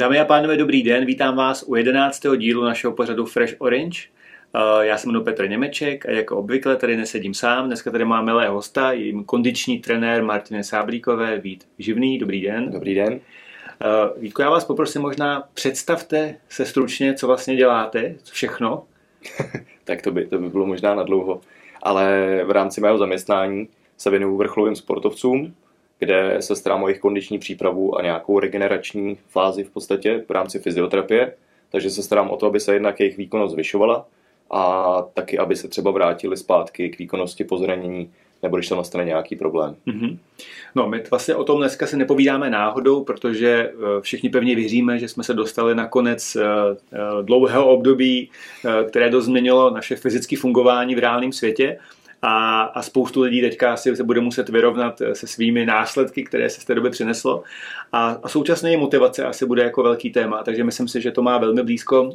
Dámy a pánové, dobrý den, vítám vás u jedenáctého dílu našeho pořadu Fresh Orange. Eh, já se jmenuji Petr Němeček a jako obvykle tady nesedím sám. Dneska tady máme milé hosta, jim kondiční trenér Martine Sáblíkové, Vít Živný, dobrý den. Dobrý den. Uh, Vítko, já vás poprosím možná představte se stručně, co vlastně děláte, co všechno. tak to by, to by bylo možná na dlouho. Ale v rámci mého zaměstnání se věnuju vrcholovým sportovcům, kde se starám o jejich kondiční přípravu a nějakou regenerační fázi v podstatě v rámci fyzioterapie. Takže se starám o to, aby se jednak jejich výkonnost zvyšovala a taky, aby se třeba vrátili zpátky k výkonnosti po zranění nebo když tam nastane nějaký problém. Mm-hmm. No, my vlastně o tom dneska se nepovídáme náhodou, protože eh, všichni pevně věříme, že jsme se dostali na konec eh, eh, dlouhého období, které dost změnilo naše fyzické fungování v reálném světě a, a spoustu lidí teďka asi se bude muset vyrovnat eh, se svými následky, které se z té doby přineslo. A, a současně motivace asi bude jako velký téma, takže myslím si, že to má velmi blízko uh,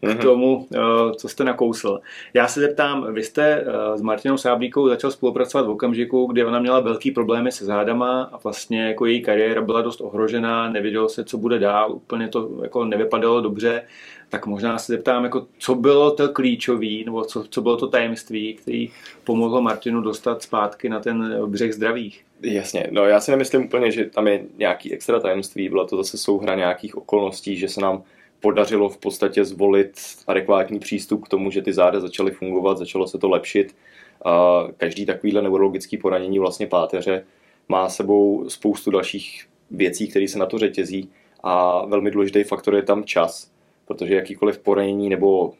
k mm-hmm. tomu, uh, co jste nakousl. Já se zeptám, vy jste uh, s Martinou Sáblíkou začal spolupracovat v okamžiku, kdy ona měla velký problémy se zádama a vlastně jako její kariéra byla dost ohrožená, nevědělo se, co bude dál, úplně to jako nevypadalo dobře tak možná se zeptám, jako, co bylo to klíčový, nebo co, co bylo to tajemství, který pomohlo Martinu dostat zpátky na ten břeh zdravých. Jasně, no já si nemyslím úplně, že tam je nějaký extra tajemství, byla to zase souhra nějakých okolností, že se nám podařilo v podstatě zvolit adekvátní přístup k tomu, že ty záda začaly fungovat, začalo se to lepšit. A každý takovýhle neurologický poranění vlastně páteře má sebou spoustu dalších věcí, které se na to řetězí a velmi důležitý faktor je tam čas protože jakýkoliv poranění nebo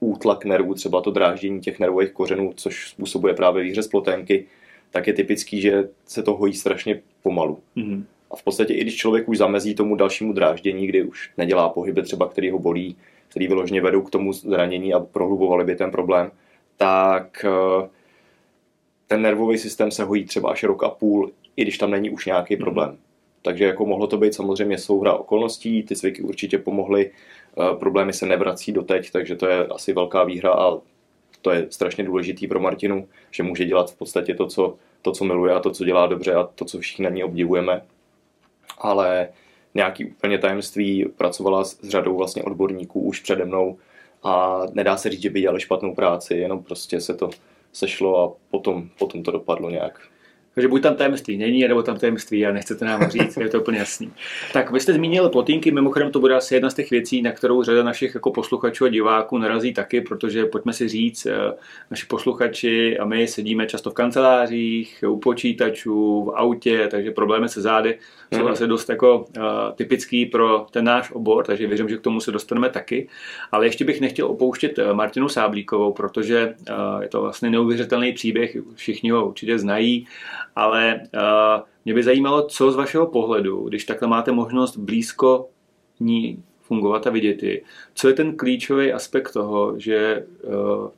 útlak nervů, třeba to dráždění těch nervových kořenů, což způsobuje právě výhřez ploténky, tak je typický, že se to hojí strašně pomalu. Mm-hmm. A v podstatě i když člověk už zamezí tomu dalšímu dráždění, kdy už nedělá pohyby třeba, který ho bolí, který vyloženě vedou k tomu zranění a prohlubovali by ten problém, tak eh, ten nervový systém se hojí třeba až rok a půl, i když tam není už nějaký mm-hmm. problém. Takže jako mohlo to být samozřejmě souhra okolností, ty cviky určitě pomohly, problémy se nevrací doteď, takže to je asi velká výhra a to je strašně důležitý pro Martinu, že může dělat v podstatě to, co, to, co miluje a to, co dělá dobře a to, co všichni na ní obdivujeme. Ale nějaký úplně tajemství pracovala s řadou vlastně odborníků už přede mnou a nedá se říct, že by dělali špatnou práci, jenom prostě se to sešlo a potom, potom to dopadlo nějak. Takže buď tam tajemství není, nebo tam tajemství a nechcete nám říct, je to úplně jasný. Tak vy jste zmínil plotínky, mimochodem to bude asi jedna z těch věcí, na kterou řada našich jako posluchačů a diváků narazí taky, protože pojďme si říct, eh, naši posluchači a my sedíme často v kancelářích, u počítačů, v autě, takže problémy se zády jsou mm. asi dost jako uh, typický pro ten náš obor, takže věřím, že k tomu se dostaneme taky. Ale ještě bych nechtěl opouštět eh, Martinu Sáblíkovou, protože uh, je to vlastně neuvěřitelný příběh, všichni ho určitě znají ale uh, mě by zajímalo, co z vašeho pohledu, když takhle máte možnost blízko ní fungovat a vidět ji, co je ten klíčový aspekt toho, že uh,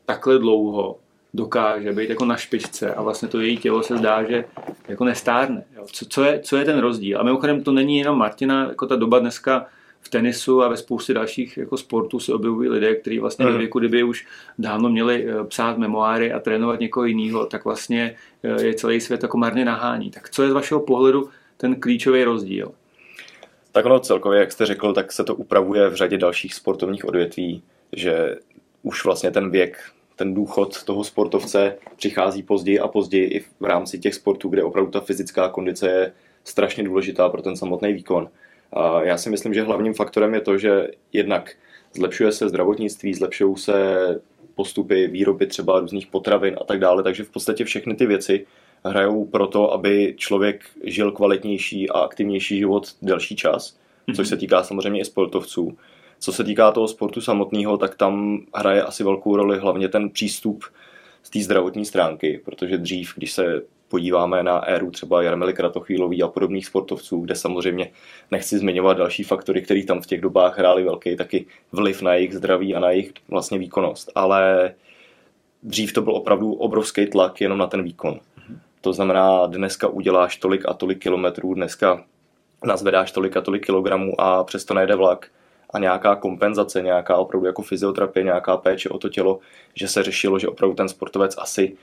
takhle dlouho dokáže být jako na špičce a vlastně to její tělo se zdá, že jako nestárne. Jo. Co, co, je, co je ten rozdíl? A mimochodem to není jenom Martina, jako ta doba dneska v tenisu a ve spoustě dalších jako sportů se objevují lidé, kteří vlastně ve věku, kdyby už dávno měli eh, psát memoáry a trénovat někoho jiného, tak vlastně eh, je celý svět jako marně nahání. Tak co je z vašeho pohledu ten klíčový rozdíl? Tak ono celkově, jak jste řekl, tak se to upravuje v řadě dalších sportovních odvětví, že už vlastně ten věk, ten důchod toho sportovce přichází později a později i v rámci těch sportů, kde opravdu ta fyzická kondice je strašně důležitá pro ten samotný výkon. A já si myslím, že hlavním faktorem je to, že jednak zlepšuje se zdravotnictví, zlepšují se postupy výroby třeba různých potravin a tak dále, takže v podstatě všechny ty věci hrajou pro to, aby člověk žil kvalitnější a aktivnější život delší čas, mm-hmm. což se týká samozřejmě i sportovců. Co se týká toho sportu samotného, tak tam hraje asi velkou roli hlavně ten přístup z té zdravotní stránky, protože dřív, když se podíváme na éru třeba Jarmily Kratochvílový a podobných sportovců, kde samozřejmě nechci zmiňovat další faktory, které tam v těch dobách hrály velký taky vliv na jejich zdraví a na jejich vlastně výkonnost. Ale dřív to byl opravdu obrovský tlak jenom na ten výkon. To znamená, dneska uděláš tolik a tolik kilometrů, dneska nazvedáš tolik a tolik kilogramů a přesto nejde vlak a nějaká kompenzace, nějaká opravdu jako fyzioterapie, nějaká péče o to tělo, že se řešilo, že opravdu ten sportovec asi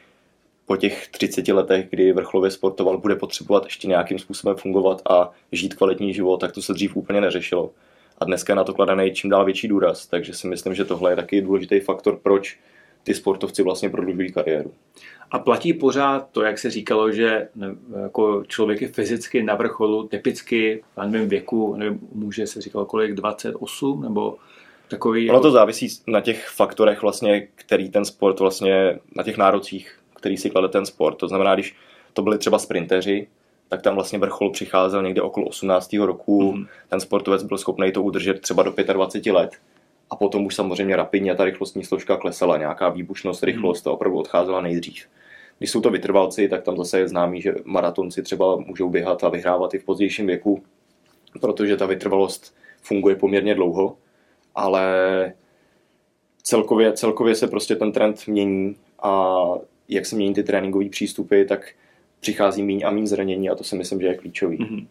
po těch 30 letech, kdy vrcholově sportoval, bude potřebovat ještě nějakým způsobem fungovat a žít kvalitní život, tak to se dřív úplně neřešilo. A dneska je na to kladený čím dál větší důraz, takže si myslím, že tohle je taky důležitý faktor, proč ty sportovci vlastně prodlužují kariéru. A platí pořád to, jak se říkalo, že jako člověk je fyzicky na vrcholu, typicky, v nevím, věku, nevím, může se říkalo kolik, 28 nebo takový... Ono to závisí na těch faktorech vlastně, který ten sport vlastně, na těch nárocích, který si klade ten sport. To znamená, když to byli třeba sprinteři, tak tam vlastně vrchol přicházel někde okolo 18. roku. Mm-hmm. Ten sportovec byl schopný to udržet třeba do 25 let. A potom už samozřejmě rapidně ta rychlostní složka klesala, nějaká výbušnost, rychlost, ta opravdu odcházela nejdřív. Když jsou to vytrvalci, tak tam zase je známý, že maratonci třeba můžou běhat a vyhrávat i v pozdějším věku, protože ta vytrvalost funguje poměrně dlouho, ale celkově, celkově se prostě ten trend mění a jak se mění ty tréninkové přístupy, tak přichází méně a méně zranění a to si myslím, že je klíčový. Mm-hmm.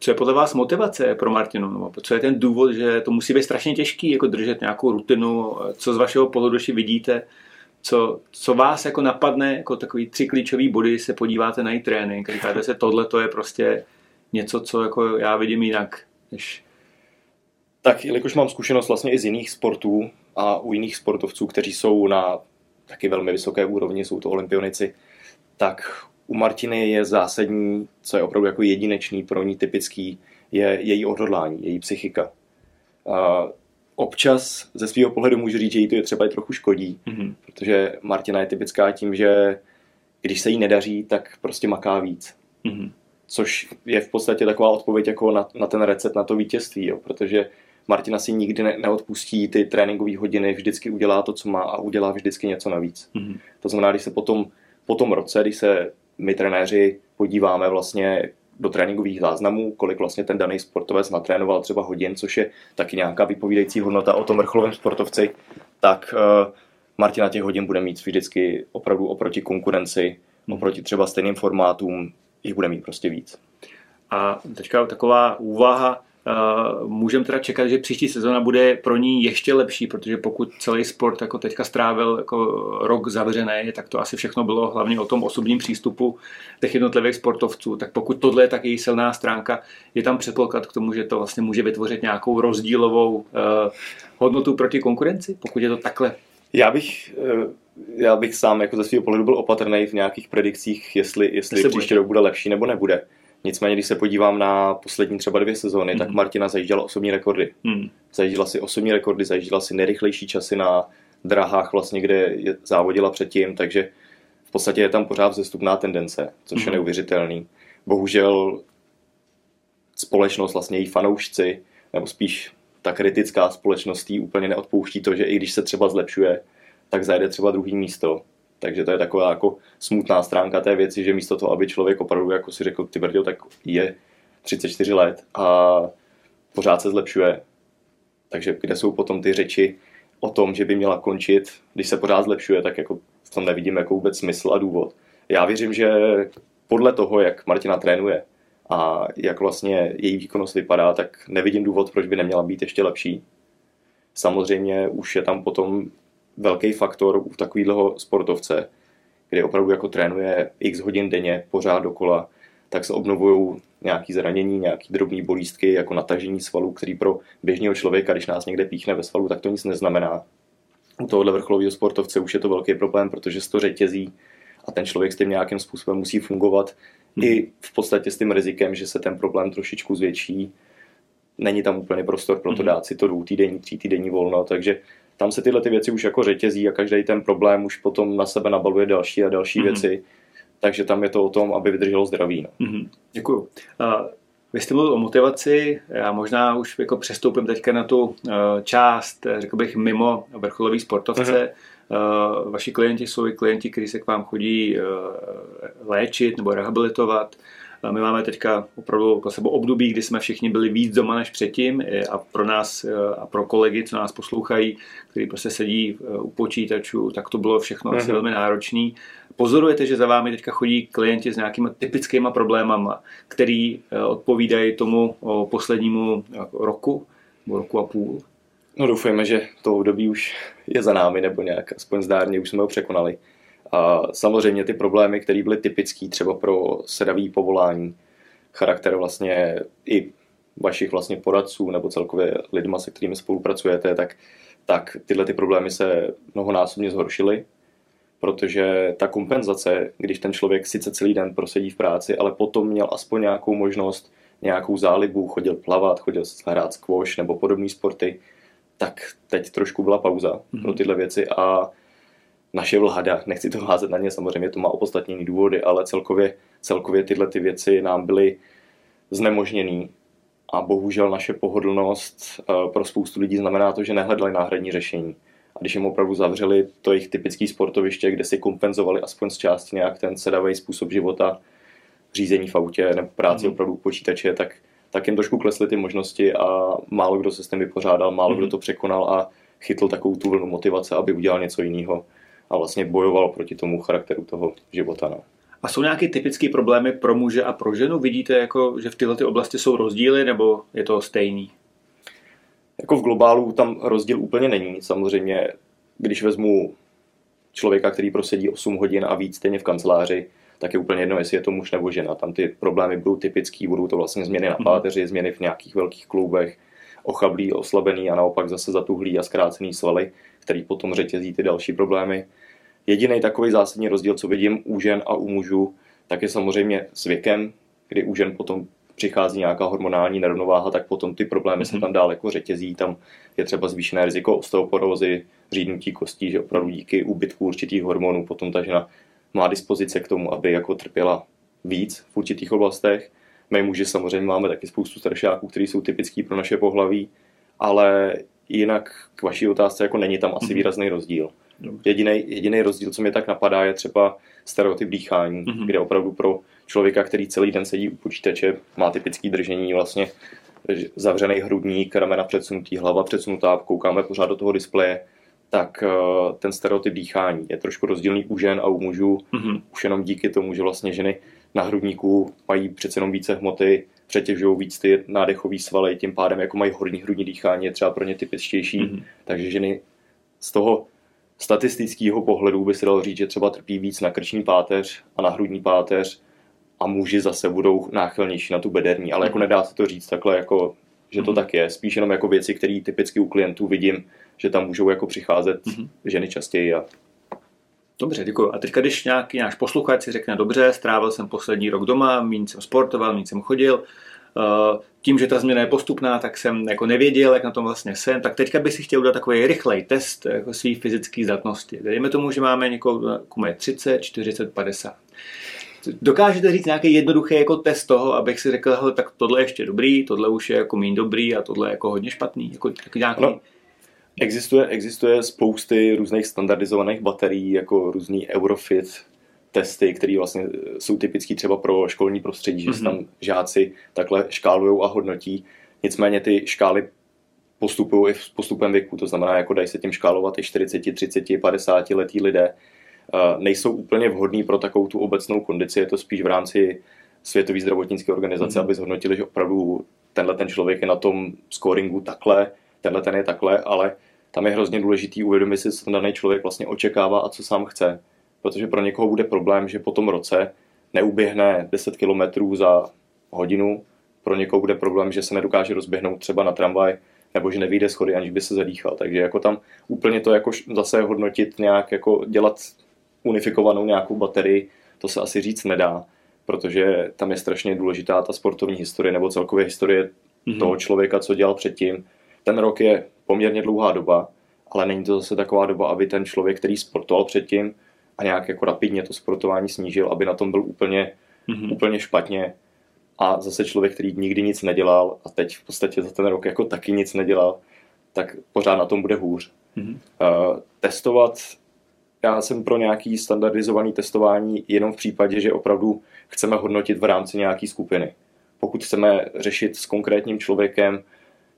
Co je podle vás motivace pro Martinu? Nebo co je ten důvod, že to musí být strašně těžký, jako držet nějakou rutinu? Co z vašeho pohledu vidíte? Co, co vás jako napadne, jako takový tři klíčové body, se podíváte na její trénink a říkáte se, tohle to je prostě něco, co jako já vidím jinak, než... Tak, jelikož mám zkušenost vlastně i z jiných sportů a u jiných sportovců, kteří jsou na taky velmi vysoké úrovni, jsou to olympionici, tak u Martiny je zásadní, co je opravdu jako jedinečný pro ní typický, je její odhodlání, její psychika. A občas ze svého pohledu můžu říct, že jí to je třeba i trochu škodí, mm-hmm. protože Martina je typická tím, že když se jí nedaří, tak prostě maká víc. Mm-hmm. Což je v podstatě taková odpověď jako na, na ten recept, na to vítězství, jo? protože Martina si nikdy ne, neodpustí ty tréninkové hodiny, vždycky udělá to, co má a udělá vždycky něco navíc. Mm-hmm. To znamená, když se potom po tom roce, když se my trenéři podíváme vlastně do tréninkových záznamů, kolik vlastně ten daný sportovec natrénoval třeba hodin, což je taky nějaká vypovídající hodnota o tom vrcholovém sportovci, tak uh, Martina těch hodin bude mít vždycky opravdu oproti konkurenci, hmm. oproti třeba stejným formátům, jich bude mít prostě víc. A teďka taková úvaha, můžeme teda čekat, že příští sezona bude pro ní ještě lepší, protože pokud celý sport jako teďka strávil jako rok zavřený, tak to asi všechno bylo hlavně o tom osobním přístupu těch jednotlivých sportovců. Tak pokud tohle je tak její silná stránka, je tam předpoklad k tomu, že to vlastně může vytvořit nějakou rozdílovou uh, hodnotu proti konkurenci, pokud je to takhle. Já bych, uh, já bych sám jako ze svého pohledu byl opatrný v nějakých predikcích, jestli, jestli, jestli příští rok bude lepší nebo nebude Nicméně, když se podívám na poslední třeba dvě sezóny, mm. tak mhm. Martina zajížděla osobní rekordy. Mm. Zajížděla si osobní rekordy, zajížděla si nejrychlejší časy na drahách, vlastně, kde je závodila předtím, takže v podstatě je tam pořád vzestupná tendence, což mm. je mhm. neuvěřitelný. Bohužel společnost, vlastně její fanoušci, nebo spíš ta kritická společnost jí úplně neodpouští to, že i když se třeba zlepšuje, tak zajde třeba druhý místo. Takže to je taková jako smutná stránka té věci, že místo toho, aby člověk opravdu jako si řekl, ty brděl, tak je 34 let a pořád se zlepšuje. Takže kde jsou potom ty řeči o tom, že by měla končit, když se pořád zlepšuje, tak jako v tom nevidím jako vůbec smysl a důvod. Já věřím, že podle toho, jak Martina trénuje a jak vlastně její výkonnost vypadá, tak nevidím důvod, proč by neměla být ještě lepší. Samozřejmě už je tam potom velký faktor u takového sportovce, kdy opravdu jako trénuje x hodin denně, pořád dokola, tak se obnovují nějaké zranění, nějaké drobné bolístky, jako natažení svalů, který pro běžného člověka, když nás někde píchne ve svalu, tak to nic neznamená. U tohohle vrcholového sportovce už je to velký problém, protože se to řetězí a ten člověk s tím nějakým způsobem musí fungovat hmm. i v podstatě s tím rizikem, že se ten problém trošičku zvětší. Není tam úplně prostor pro to hmm. dát si to dvoutýdenní, týdenní volno, takže tam se tyhle ty věci už jako řetězí a každý ten problém už potom na sebe nabaluje další a další mm-hmm. věci. Takže tam je to o tom, aby vydrželo zdraví. No. Mm-hmm. Děkuju. Uh, vy jste mluvil o motivaci, já možná už jako přestoupím teďka na tu uh, část, řekl bych, mimo vrcholový sportovce. Mm-hmm. Uh, vaši klienti jsou i klienti, kteří se k vám chodí uh, léčit nebo rehabilitovat. My máme teďka opravdu po sebe období, kdy jsme všichni byli víc doma než předtím a pro nás a pro kolegy, co nás poslouchají, kteří prostě sedí e, u počítačů, tak to bylo všechno asi mhm. velmi náročné. Pozorujete, že za vámi teďka chodí klienti s nějakými typickými problémama, který odpovídají tomu poslednímu roku, nebo roku a půl? No doufujeme, že to období už je za námi, nebo nějak aspoň zdárně už jsme ho překonali. A samozřejmě ty problémy, které byly typické třeba pro sedavý povolání, charakter vlastně i vašich vlastně poradců nebo celkově lidma, se kterými spolupracujete, tak, tak tyhle ty problémy se mnohonásobně zhoršily, protože ta kompenzace, když ten člověk sice celý den prosedí v práci, ale potom měl aspoň nějakou možnost, nějakou zálibu, chodil plavat, chodil hrát squash nebo podobné sporty, tak teď trošku byla pauza mm-hmm. pro mhm. tyhle věci a naše vláda, nechci to házet na ně, samozřejmě to má opodstatněný důvody, ale celkově, celkově tyhle ty věci nám byly znemožněný a bohužel naše pohodlnost eh, pro spoustu lidí znamená to, že nehledali náhradní řešení. A když jim opravdu zavřeli to jejich typické sportoviště, kde si kompenzovali aspoň z části nějak ten sedavý způsob života, řízení v autě nebo práci mm. opravdu u počítače, tak, tak jim trošku klesly ty možnosti a málo kdo se s tím vypořádal, málo mm. kdo to překonal a chytl takovou tu vlnu motivace, aby udělal něco jiného a vlastně bojoval proti tomu charakteru toho života. No. A jsou nějaké typické problémy pro muže a pro ženu? Vidíte, jako, že v tyhle ty oblasti jsou rozdíly, nebo je to stejný? Jako v globálu tam rozdíl úplně není. Samozřejmě, když vezmu člověka, který prosedí 8 hodin a víc stejně v kanceláři, tak je úplně jedno, jestli je to muž nebo žena. Tam ty problémy budou typický, budou to vlastně změny na mhm. páteři, změny v nějakých velkých klubech, ochablý, oslabený a naopak zase zatuhlý a zkrácený svaly, který potom řetězí ty další problémy. Jediný takový zásadní rozdíl, co vidím u žen a u mužů, tak je samozřejmě s věkem, kdy u žen potom přichází nějaká hormonální nerovnováha, tak potom ty problémy se mhm. tam dál jako řetězí. Tam je třeba zvýšené riziko osteoporózy, řídnutí kostí, že opravdu díky úbytku určitých hormonů potom ta žena má dispozice k tomu, aby jako trpěla víc v určitých oblastech. My muži samozřejmě máme taky spoustu staršáků, kteří jsou typický pro naše pohlaví, ale jinak k vaší otázce jako není tam asi mm-hmm. výrazný rozdíl. Jediný, jediný rozdíl, co mě tak napadá, je třeba stereotyp dýchání, mm-hmm. kde opravdu pro člověka, který celý den sedí u počítače, má typický držení vlastně zavřený hrudník, ramena předsunutý, hlava předsunutá, koukáme pořád do toho displeje, tak uh, ten stereotyp dýchání je trošku rozdílný u žen a u mužů, mm-hmm. už jenom díky tomu, že vlastně ženy na hrudníku mají přece jenom více hmoty, přetěžují víc ty nádechové svaly, tím pádem jako mají horní hrudní dýchání, je třeba pro ně typičtější, mm-hmm. takže ženy z toho statistického pohledu by se dalo říct, že třeba trpí víc na krční páteř a na hrudní páteř a muži zase budou náchylnější na tu bederní, ale jako mhm. nedá se to říct takhle, jako, že to mm-hmm. tak je. Spíš jenom jako věci, které typicky u klientů vidím, že tam můžou jako přicházet mm-hmm. ženy častěji. A... Dobře, děkuji. A teďka, když nějaký náš posluchač si řekne, dobře, strávil jsem poslední rok doma, méně jsem sportoval, méně jsem chodil, Eh, tím, že ta změna je postupná, tak jsem jako nevěděl, jak na tom vlastně jsem, tak teďka bych si chtěl udělat takový rychlej test jako svý fyzické zdatnosti. Dejme tomu, že máme někoho, komu je 30, 40, 50. Dokážete říct nějaký jednoduchý jako test toho, abych si řekl, tak tohle je ještě dobrý, tohle už je jako méně dobrý a tohle je jako hodně špatný. Jako, jako nějaký... no, existuje, existuje spousty různých standardizovaných baterií, jako různý Eurofit, testy, které vlastně jsou typické třeba pro školní prostředí, mm-hmm. že se tam žáci takhle škálují a hodnotí. Nicméně ty škály postupují i s postupem věku, to znamená, jako dají se tím škálovat i 40, 30, 50 letí lidé. Nejsou úplně vhodný pro takovou tu obecnou kondici, je to spíš v rámci Světové zdravotnické organizace, mm-hmm. aby zhodnotili, že opravdu tenhle ten člověk je na tom scoringu takhle, tenhle ten je takhle, ale tam je hrozně důležitý uvědomit si, co ten daný člověk vlastně očekává a co sám chce protože pro někoho bude problém, že po tom roce neuběhne 10 km za hodinu, pro někoho bude problém, že se nedokáže rozběhnout třeba na tramvaj, nebo že nevyjde schody, aniž by se zadýchal. Takže jako tam úplně to jako zase hodnotit nějak, jako dělat unifikovanou nějakou baterii, to se asi říct nedá, protože tam je strašně důležitá ta sportovní historie nebo celkově historie mm-hmm. toho člověka, co dělal předtím. Ten rok je poměrně dlouhá doba, ale není to zase taková doba, aby ten člověk, který sportoval předtím, a nějak jako rapidně to sportování snížil, aby na tom byl úplně, mm-hmm. úplně špatně. A zase člověk, který nikdy nic nedělal a teď v podstatě za ten rok jako taky nic nedělal, tak pořád na tom bude hůř. Mm-hmm. Uh, testovat, já jsem pro nějaký standardizovaný testování jenom v případě, že opravdu chceme hodnotit v rámci nějaké skupiny. Pokud chceme řešit s konkrétním člověkem,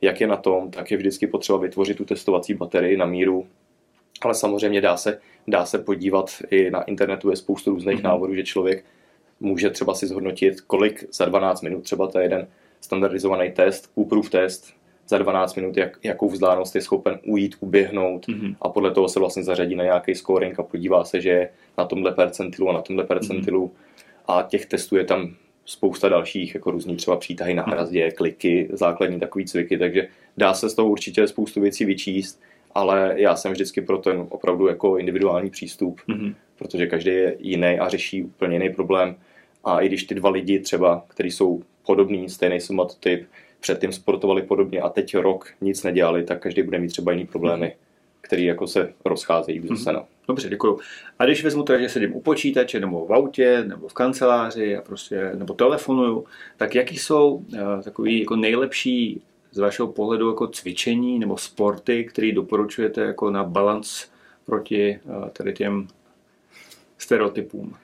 jak je na tom, tak je vždycky potřeba vytvořit tu testovací baterii na míru ale samozřejmě dá se, dá se podívat i na internetu, je spoustu různých mm-hmm. návodů, že člověk může třeba si zhodnotit, kolik za 12 minut, třeba to je jeden standardizovaný test, Cooperův test, za 12 minut, jak, jakou vzdálenost je schopen ujít, uběhnout mm-hmm. a podle toho se vlastně zařadí na nějaký scoring a podívá se, že je na tomhle percentilu a na tomhle percentilu mm-hmm. a těch testů je tam spousta dalších, jako různý třeba přítahy na hrazdě, kliky, základní takový cviky, takže dá se z toho určitě spoustu věcí vyčíst, ale já jsem vždycky pro ten opravdu jako individuální přístup, mm-hmm. protože každý je jiný a řeší úplně jiný problém. A i když ty dva lidi třeba, kteří jsou podobný, stejný somatotyp, předtím sportovali podobně a teď rok nic nedělali, tak každý bude mít třeba jiný problémy, které jako se rozcházejí v zase. No. Dobře, děkuju. A když vezmu to, že sedím u počítače, nebo v autě, nebo v kanceláři, a prostě, nebo telefonuju, tak jaký jsou uh, takový jako nejlepší z vašeho pohledu jako cvičení nebo sporty, které doporučujete jako na balans proti uh, tady těm stereotypům?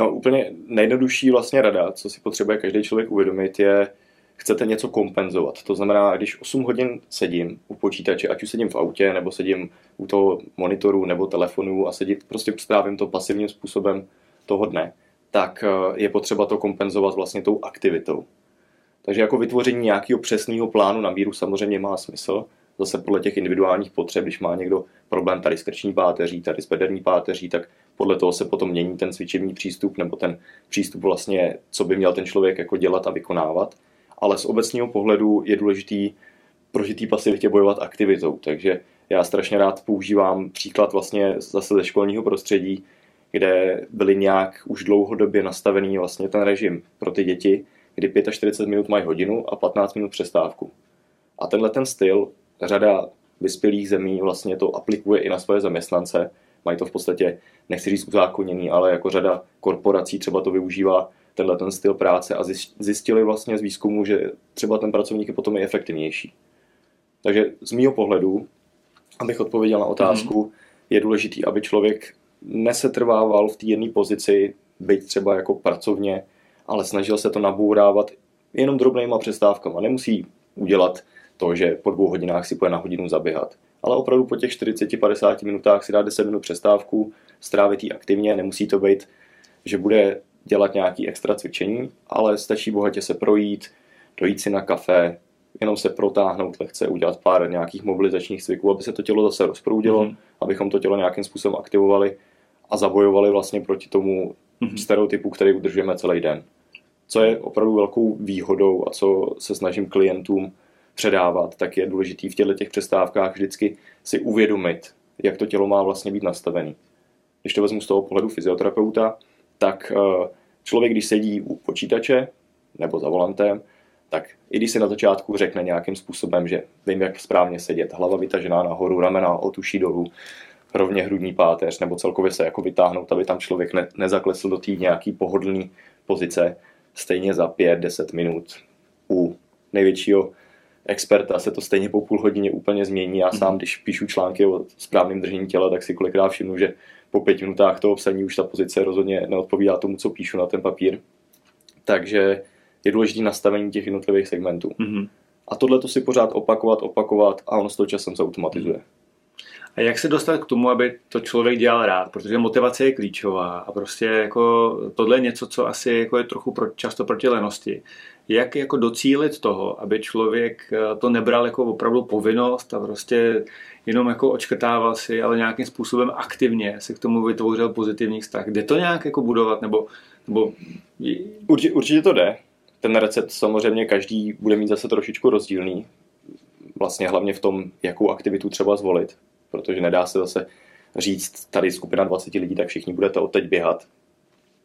No úplně nejjednodušší vlastně rada, co si potřebuje každý člověk uvědomit, je chcete něco kompenzovat. To znamená, když 8 hodin sedím u počítače, ať už sedím v autě, nebo sedím u toho monitoru nebo telefonu a sedím, prostě strávím to pasivním způsobem toho dne, tak eh, je potřeba to kompenzovat vlastně tou aktivitou. Takže jako vytvoření nějakého přesného plánu na míru samozřejmě má smysl, zase podle těch individuálních potřeb, když má někdo problém tady s krční páteří, tady s bederní páteří, tak podle toho se potom mění ten cvičební přístup nebo ten přístup vlastně, co by měl ten člověk jako dělat a vykonávat ale z obecného pohledu je důležitý proti té pasivitě bojovat aktivitou. Takže já strašně rád používám příklad vlastně zase ze školního prostředí, kde byly nějak už dlouhodobě nastavený vlastně ten režim pro ty děti, kdy 45 minut mají hodinu a 15 minut přestávku. A tenhle ten styl řada vyspělých zemí vlastně to aplikuje i na svoje zaměstnance. Mají to v podstatě, nechci říct uzákoněný, ale jako řada korporací třeba to využívá tenhle ten styl práce a zjistili vlastně z výzkumu, že třeba ten pracovník je potom i efektivnější. Takže z mýho pohledu, abych odpověděl na otázku, mm-hmm. je důležitý, aby člověk nesetrvával v té jedné pozici, byť třeba jako pracovně, ale snažil se to nabourávat jenom drobnýma přestávkama. Nemusí udělat to, že po dvou hodinách si půjde na hodinu zaběhat. Ale opravdu po těch 40-50 minutách si dá 10 minut přestávku, strávit ji aktivně, nemusí to být, že bude dělat nějaký extra cvičení, ale stačí bohatě se projít, dojít si na kafe, jenom se protáhnout lehce, udělat pár nějakých mobilizačních cviků, aby se to tělo zase rozproudilo, mm-hmm. abychom to tělo nějakým způsobem aktivovali a zabojovali vlastně proti tomu mm-hmm. stereotypu, který udržujeme celý den. Co je opravdu velkou výhodou a co se snažím klientům předávat, tak je důležitý v těchto těch přestávkách vždycky si uvědomit, jak to tělo má vlastně být nastavený. Když to vezmu z toho pohledu fyzioterapeuta, tak eh, člověk, když sedí u počítače nebo za volantem, tak i když si na začátku řekne nějakým způsobem, že vím, jak správně sedět, hlava vytažená nahoru, ramena otuší dolů, rovně hrudní páteř, nebo celkově se jako vytáhnout, aby tam člověk ne, nezaklesl do té nějaký pohodlné pozice, stejně za 5-10 minut u největšího experta se to stejně po půl hodině úplně změní. Já sám, když píšu články o správném držení těla, tak si kolikrát všimnu, že po pěti minutách toho psaní už ta pozice rozhodně neodpovídá tomu, co píšu na ten papír. Takže je důležité nastavení těch jednotlivých segmentů. Mm-hmm. A tohle to si pořád opakovat, opakovat a ono s toho časem se automatizuje. A jak se dostat k tomu, aby to člověk dělal rád? Protože motivace je klíčová a prostě jako tohle je něco, co asi jako je trochu pro, často proti lenosti. Jak jako docílit toho, aby člověk eh, to nebral jako opravdu povinnost a prostě jenom jako očkrtával si, ale nějakým způsobem aktivně se k tomu vytvořil pozitivní vztah. Jde to nějak jako budovat? Nebo, nebo... Určitě, určitě to jde. Ten recept samozřejmě každý bude mít zase trošičku rozdílný. Vlastně hlavně v tom, jakou aktivitu třeba zvolit. Protože nedá se zase říct, tady skupina 20 lidí, tak všichni budete odteď běhat.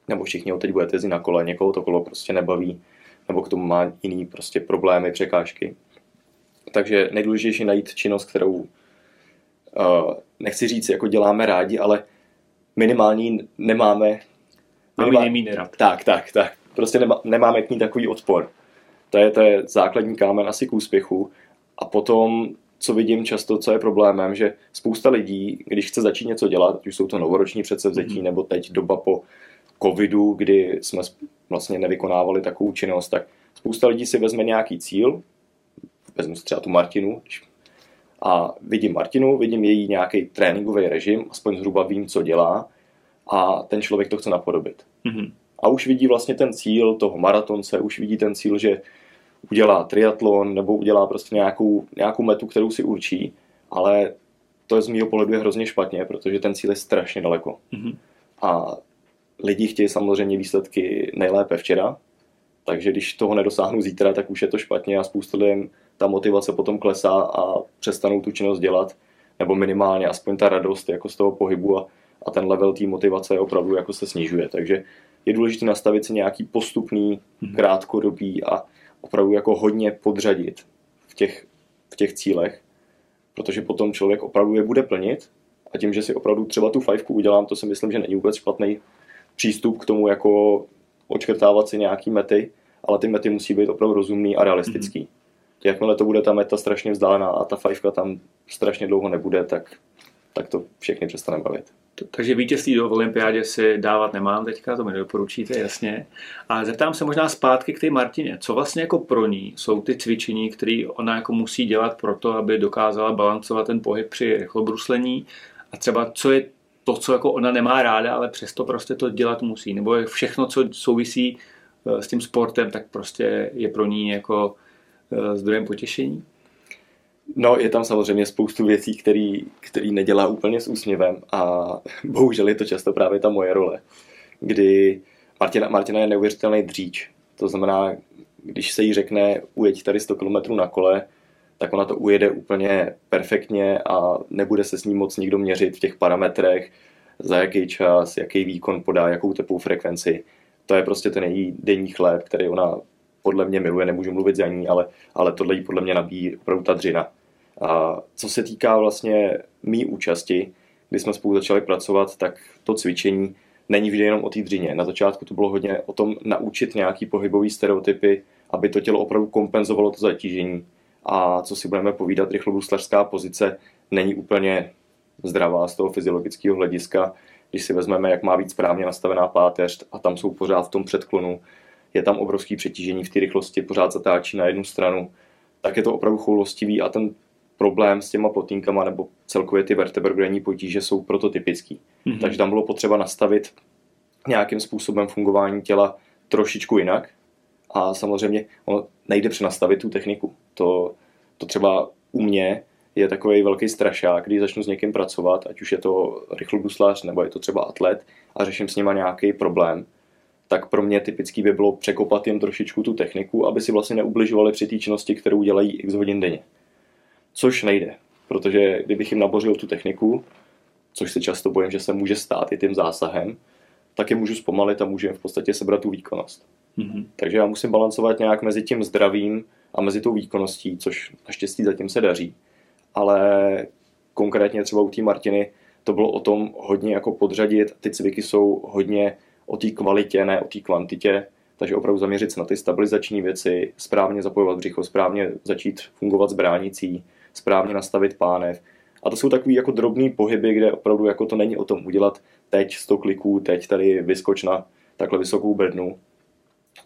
Nebo všichni odteď budete jezdit na kole, někoho to kolo prostě nebaví, nebo k tomu má jiný prostě problémy, překážky. Takže nejdůležitější je najít činnost, kterou uh, nechci říct, jako děláme rádi, ale minimální nemáme. Máme minimál, rád. Tak, tak, tak. Prostě nemá, nemáme k ní takový odpor. To je, to je základní kámen asi k úspěchu. A potom, co vidím často, co je problémem, že spousta lidí, když chce začít něco dělat, ať už jsou to novoroční předsevzetí, mm-hmm. nebo teď doba po covidu, kdy jsme vlastně nevykonávali takovou činnost, tak spousta lidí si vezme nějaký cíl, vezmu si třeba tu Martinu, a vidím Martinu, vidím její nějaký tréninkový režim, aspoň zhruba vím, co dělá a ten člověk to chce napodobit. Mm-hmm. A už vidí vlastně ten cíl toho maratonce, už vidí ten cíl, že udělá triatlon nebo udělá prostě nějakou, nějakou metu, kterou si určí, ale to je z mého pohledu je hrozně špatně, protože ten cíl je strašně daleko. Mm-hmm. A lidi chtějí samozřejmě výsledky nejlépe včera, takže když toho nedosáhnu zítra, tak už je to špatně a spoustu lidem ta motivace potom klesá a přestanou tu činnost dělat, nebo minimálně aspoň ta radost jako z toho pohybu a, a ten level té motivace opravdu jako se snižuje. Takže je důležité nastavit si nějaký postupný, mhm. krátkodobý a opravdu jako hodně podřadit v těch, v těch cílech, protože potom člověk opravdu je bude plnit a tím, že si opravdu třeba tu fajfku udělám, to si myslím, že není vůbec špatný přístup k tomu jako očkrtávat si nějaký mety, ale ty mety musí být opravdu rozumný a realistický. Mm-hmm. Jakmile to bude ta meta strašně vzdálená a ta fajfka tam strašně dlouho nebude, tak, tak to všechny přestane bavit. Takže vítězství do olympiádě si dávat nemám teďka, to mi nedoporučíte, jasně. A zeptám se možná zpátky k té Martině. Co vlastně jako pro ní jsou ty cvičení, které ona jako musí dělat pro to, aby dokázala balancovat ten pohyb při rychlobruslení? A třeba co je to, co jako ona nemá ráda, ale přesto prostě to dělat musí? Nebo všechno, co souvisí eh, s tím sportem, tak prostě je pro ní jako eh, zdrojem potěšení? No, je tam samozřejmě spoustu věcí, který, který nedělá úplně s úsměvem a bohužel je to často právě ta moje role, kdy Martina, Martina je neuvěřitelný dříč. To znamená, když se jí řekne ujeď tady 100 km na kole, tak ona to ujede úplně perfektně a nebude se s ní moc nikdo měřit v těch parametrech, za jaký čas, jaký výkon podá, jakou tepovou frekvenci. To je prostě ten její denní chléb, který ona podle mě miluje, nemůžu mluvit za ní, ale, ale tohle jí podle mě nabíjí opravdu ta dřina. A co se týká vlastně mý účasti, kdy jsme spolu začali pracovat, tak to cvičení není vždy jenom o té dřině. Na začátku to bylo hodně o tom naučit nějaký pohybový stereotypy, aby to tělo opravdu kompenzovalo to zatížení. A co si budeme povídat, rychlobruslařská pozice není úplně zdravá z toho fyziologického hlediska. Když si vezmeme, jak má být správně nastavená páteř a tam jsou pořád v tom předklonu, je tam obrovský přetížení v té rychlosti, pořád zatáčí na jednu stranu, tak je to opravdu choulostivý a ten problém s těma plotýnkama nebo celkově ty vertebrogrenní potíže jsou prototypický. Mm-hmm. Takže tam bylo potřeba nastavit nějakým způsobem fungování těla trošičku jinak a samozřejmě ono nejde přenastavit tu techniku. To, to třeba u mě je takový velký strašák, když začnu s někým pracovat, ať už je to rychlobuslář nebo je to třeba atlet a řeším s nima nějaký problém, tak pro mě typický by bylo překopat jim trošičku tu techniku, aby si vlastně neubližovali při té činnosti, kterou dělají x hodin denně. Což nejde, protože kdybych jim nabořil tu techniku, což se často bojím, že se může stát i tím zásahem, tak je můžu zpomalit a můžu jim v podstatě sebrat tu výkonnost. Mm-hmm. Takže já musím balancovat nějak mezi tím zdravím a mezi tou výkonností, což naštěstí zatím se daří. Ale konkrétně třeba u té Martiny to bylo o tom hodně jako podřadit. Ty cviky jsou hodně o té kvalitě, ne o té kvantitě. Takže opravdu zaměřit se na ty stabilizační věci, správně zapojovat břicho, správně začít fungovat s bránicí, správně nastavit pánev. A to jsou takový jako drobný pohyby, kde opravdu jako to není o tom udělat teď 100 kliků, teď tady vyskoč na takhle vysokou bednu,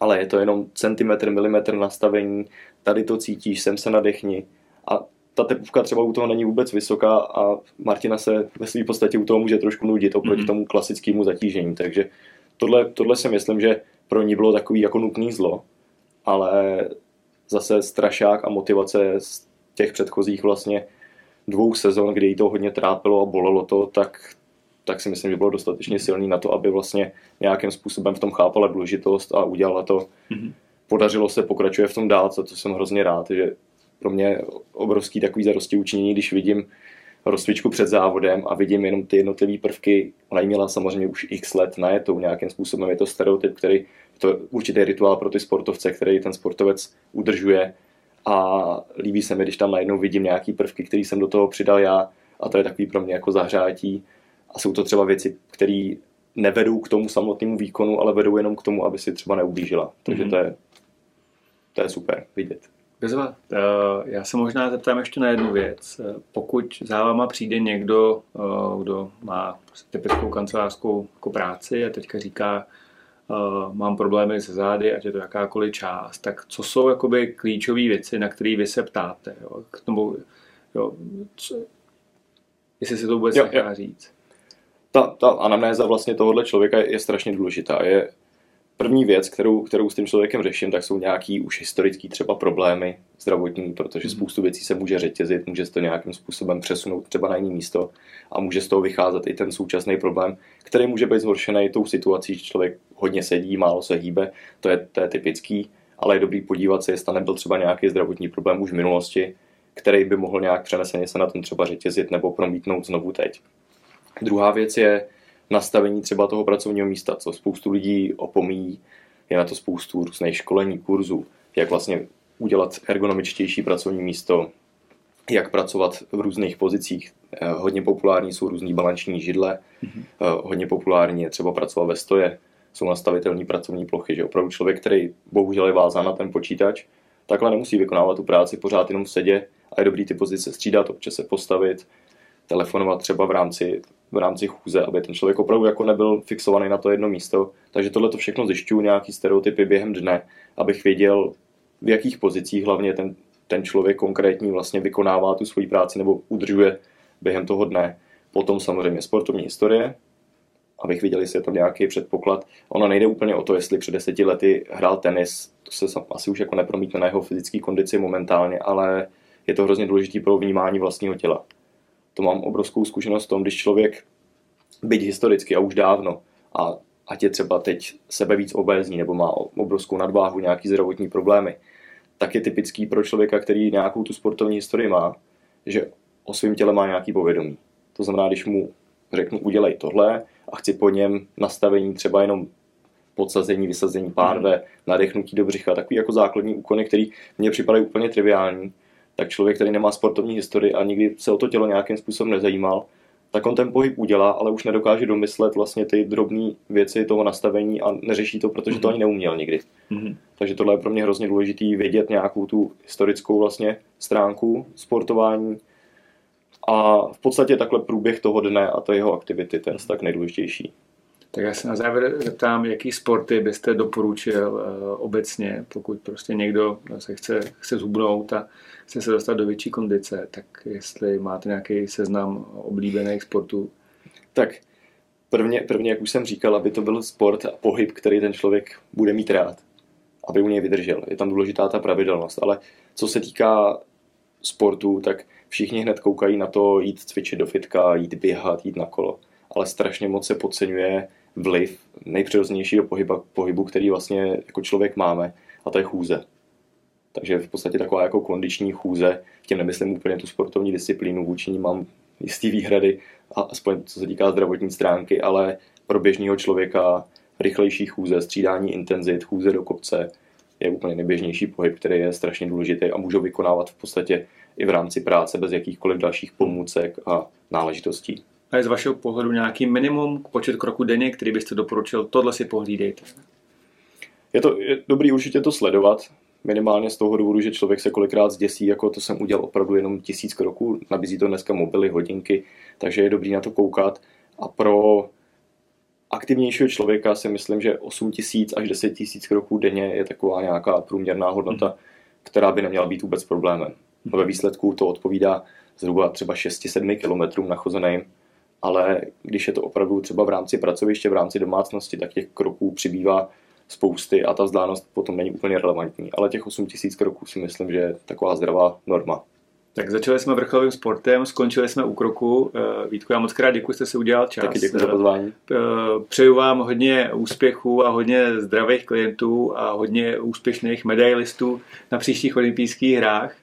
ale je to jenom centimetr, milimetr nastavení, tady to cítíš, sem se nadechni. A ta tepovka třeba u toho není vůbec vysoká a Martina se ve své podstatě u toho může trošku nudit oproti mm-hmm. tomu klasickému zatížení, takže tohle, tohle si myslím, že pro ní bylo takový jako nutný zlo, ale zase strašák a motivace z těch předchozích vlastně dvou sezon, kdy jí to hodně trápilo a bolelo to, tak, tak si myslím, že bylo dostatečně silný na to, aby vlastně nějakým způsobem v tom chápala důležitost a udělala to. Mm-hmm. Podařilo se, pokračuje v tom dál, co to jsem hrozně rád, že pro mě obrovský takový zarosti učinění, když vidím rozcvičku před závodem a vidím jenom ty jednotlivé prvky. Ona měla samozřejmě už x let najetou nějakým způsobem. Je to stereotyp, který to určitý rituál pro ty sportovce, který ten sportovec udržuje a líbí se mi, když tam najednou vidím nějaký prvky, který jsem do toho přidal já a to je takový pro mě jako zahřátí a jsou to třeba věci, které nevedou k tomu samotnému výkonu, ale vedou jenom k tomu, aby si třeba neublížila. Takže mm-hmm. to je, to je super vidět. Bezva. Eh, já se možná zeptám ještě na jednu věc. Eh, pokud za váma přijde někdo, eh, kdo má typickou kancelářskou jako práci a teďka říká, mám problémy se zády, ať je to jakákoliv část, tak co jsou jakoby klíčové věci, na které vy se ptáte? Jo? K tomu, jo, co, jestli si to vůbec jo, nechá jo. říct. Ta, ta anamnéza vlastně tohohle člověka je strašně důležitá. Je první věc, kterou, kterou s tím člověkem řeším, tak jsou nějaký už historický třeba problémy zdravotní, protože hmm. spoustu věcí se může řetězit, může se to nějakým způsobem přesunout třeba na jiné místo a může z toho vycházet i ten současný problém, který může být zhoršený tou situací, že člověk hodně sedí, málo se hýbe, to je, to je typický, ale je dobrý podívat se, jestli nebyl třeba nějaký zdravotní problém už v minulosti, který by mohl nějak přeneseně se na tom třeba řetězit nebo promítnout znovu teď. Druhá věc je nastavení třeba toho pracovního místa, co spoustu lidí opomíjí. Je na to spoustu různých školení, kurzů, jak vlastně udělat ergonomičtější pracovní místo, jak pracovat v různých pozicích. Eh, hodně populární jsou různý balanční židle, mm-hmm. hodně populární je třeba pracovat ve stoje, jsou nastavitelné pracovní plochy, že opravdu člověk, který bohužel je vázán na ten počítač, takhle nemusí vykonávat tu práci pořád jenom v sedě a je dobrý ty pozice střídat, občas se postavit, telefonovat třeba v rámci, v rámci chůze, aby ten člověk opravdu jako nebyl fixovaný na to jedno místo. Takže tohle to všechno zjišťuju, nějaký stereotypy během dne, abych věděl, v jakých pozicích hlavně ten, ten člověk konkrétní vlastně vykonává tu svoji práci nebo udržuje během toho dne. Potom samozřejmě sportovní historie, abych viděl, jestli je tam nějaký předpoklad. Ono nejde úplně o to, jestli před deseti lety hrál tenis, to se asi už jako nepromítne na jeho fyzické kondici momentálně, ale je to hrozně důležité pro vnímání vlastního těla. To mám obrovskou zkušenost v tom, když člověk, byť historicky a už dávno, a ať je třeba teď sebe víc obézní nebo má obrovskou nadváhu, nějaký zdravotní problémy, tak je typický pro člověka, který nějakou tu sportovní historii má, že o svém těle má nějaký povědomí. To znamená, když mu řeknu, udělej tohle a chci po něm nastavení třeba jenom podsazení, vysazení párve, mm. nadechnutí do břicha, takový jako základní úkony, které mně připadají úplně triviální, tak člověk, který nemá sportovní historii a nikdy se o to tělo nějakým způsobem nezajímal, tak on ten pohyb udělá, ale už nedokáže domyslet vlastně ty drobné věci toho nastavení a neřeší to, protože to mhm. ani neuměl nikdy. Mm-hmm. Takže tohle je pro mě hrozně důležité vědět nějakou tu historickou vlastně stránku sportování a v podstatě takhle průběh toho dne a to jeho aktivity, to je tak nejdůležitější. Tak já se na závěr zeptám, jaký sporty byste doporučil uh, obecně, pokud prostě někdo se chce, chce zhubnout a chce se dostat do větší kondice, tak jestli máte nějaký seznam oblíbených sportů? Tak prvně, prvně, jak už jsem říkal, aby to byl sport a pohyb, který ten člověk bude mít rád, aby u něj vydržel. Je tam důležitá ta pravidelnost, ale co se týká sportu, tak všichni hned koukají na to jít cvičit do fitka, jít běhat, jít na kolo. Ale strašně moc se podceňuje vliv nejpřirozenějšího pohybu, pohybu, který vlastně jako člověk máme, a to je chůze. Takže v podstatě taková jako kondiční chůze, tím nemyslím úplně tu sportovní disciplínu, vůči ní mám jistý výhrady, a aspoň co se týká zdravotní stránky, ale pro běžného člověka rychlejší chůze, střídání intenzit, chůze do kopce je úplně nejběžnější pohyb, který je strašně důležitý a můžu vykonávat v podstatě i v rámci práce bez jakýchkoliv dalších pomůcek a náležitostí. A je z vašeho pohledu nějaký minimum, počet kroků denně, který byste doporučil, tohle si pohlídejte? Je to je dobrý určitě to sledovat, minimálně z toho důvodu, že člověk se kolikrát zděsí, jako to jsem udělal opravdu jenom tisíc kroků, nabízí to dneska mobily, hodinky, takže je dobrý na to koukat. A pro aktivnějšího člověka si myslím, že 8 tisíc až 10 tisíc kroků denně je taková nějaká průměrná hodnota, která by neměla být vůbec problémem. Ve výsledku to odpovídá zhruba třeba 6-7 kilometrům nachozeným, ale když je to opravdu třeba v rámci pracoviště, v rámci domácnosti, tak těch kroků přibývá spousty a ta vzdálenost potom není úplně relevantní. Ale těch 8000 kroků si myslím, že je taková zdravá norma. Tak začali jsme vrcholovým sportem, skončili jsme u kroku. Eh, Vítku, já moc krát děkuji, jste si udělal čas. Taky děkuji za pozvání. Eh, přeju vám hodně úspěchů a hodně zdravých klientů a hodně úspěšných medailistů na příštích olympijských hrách.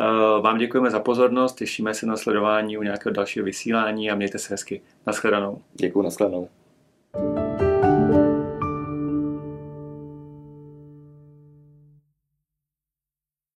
Eh, vám děkujeme za pozornost, těšíme se na sledování u nějakého dalšího vysílání a mějte se hezky. Naschledanou. Děkuji, naschledanou. thank you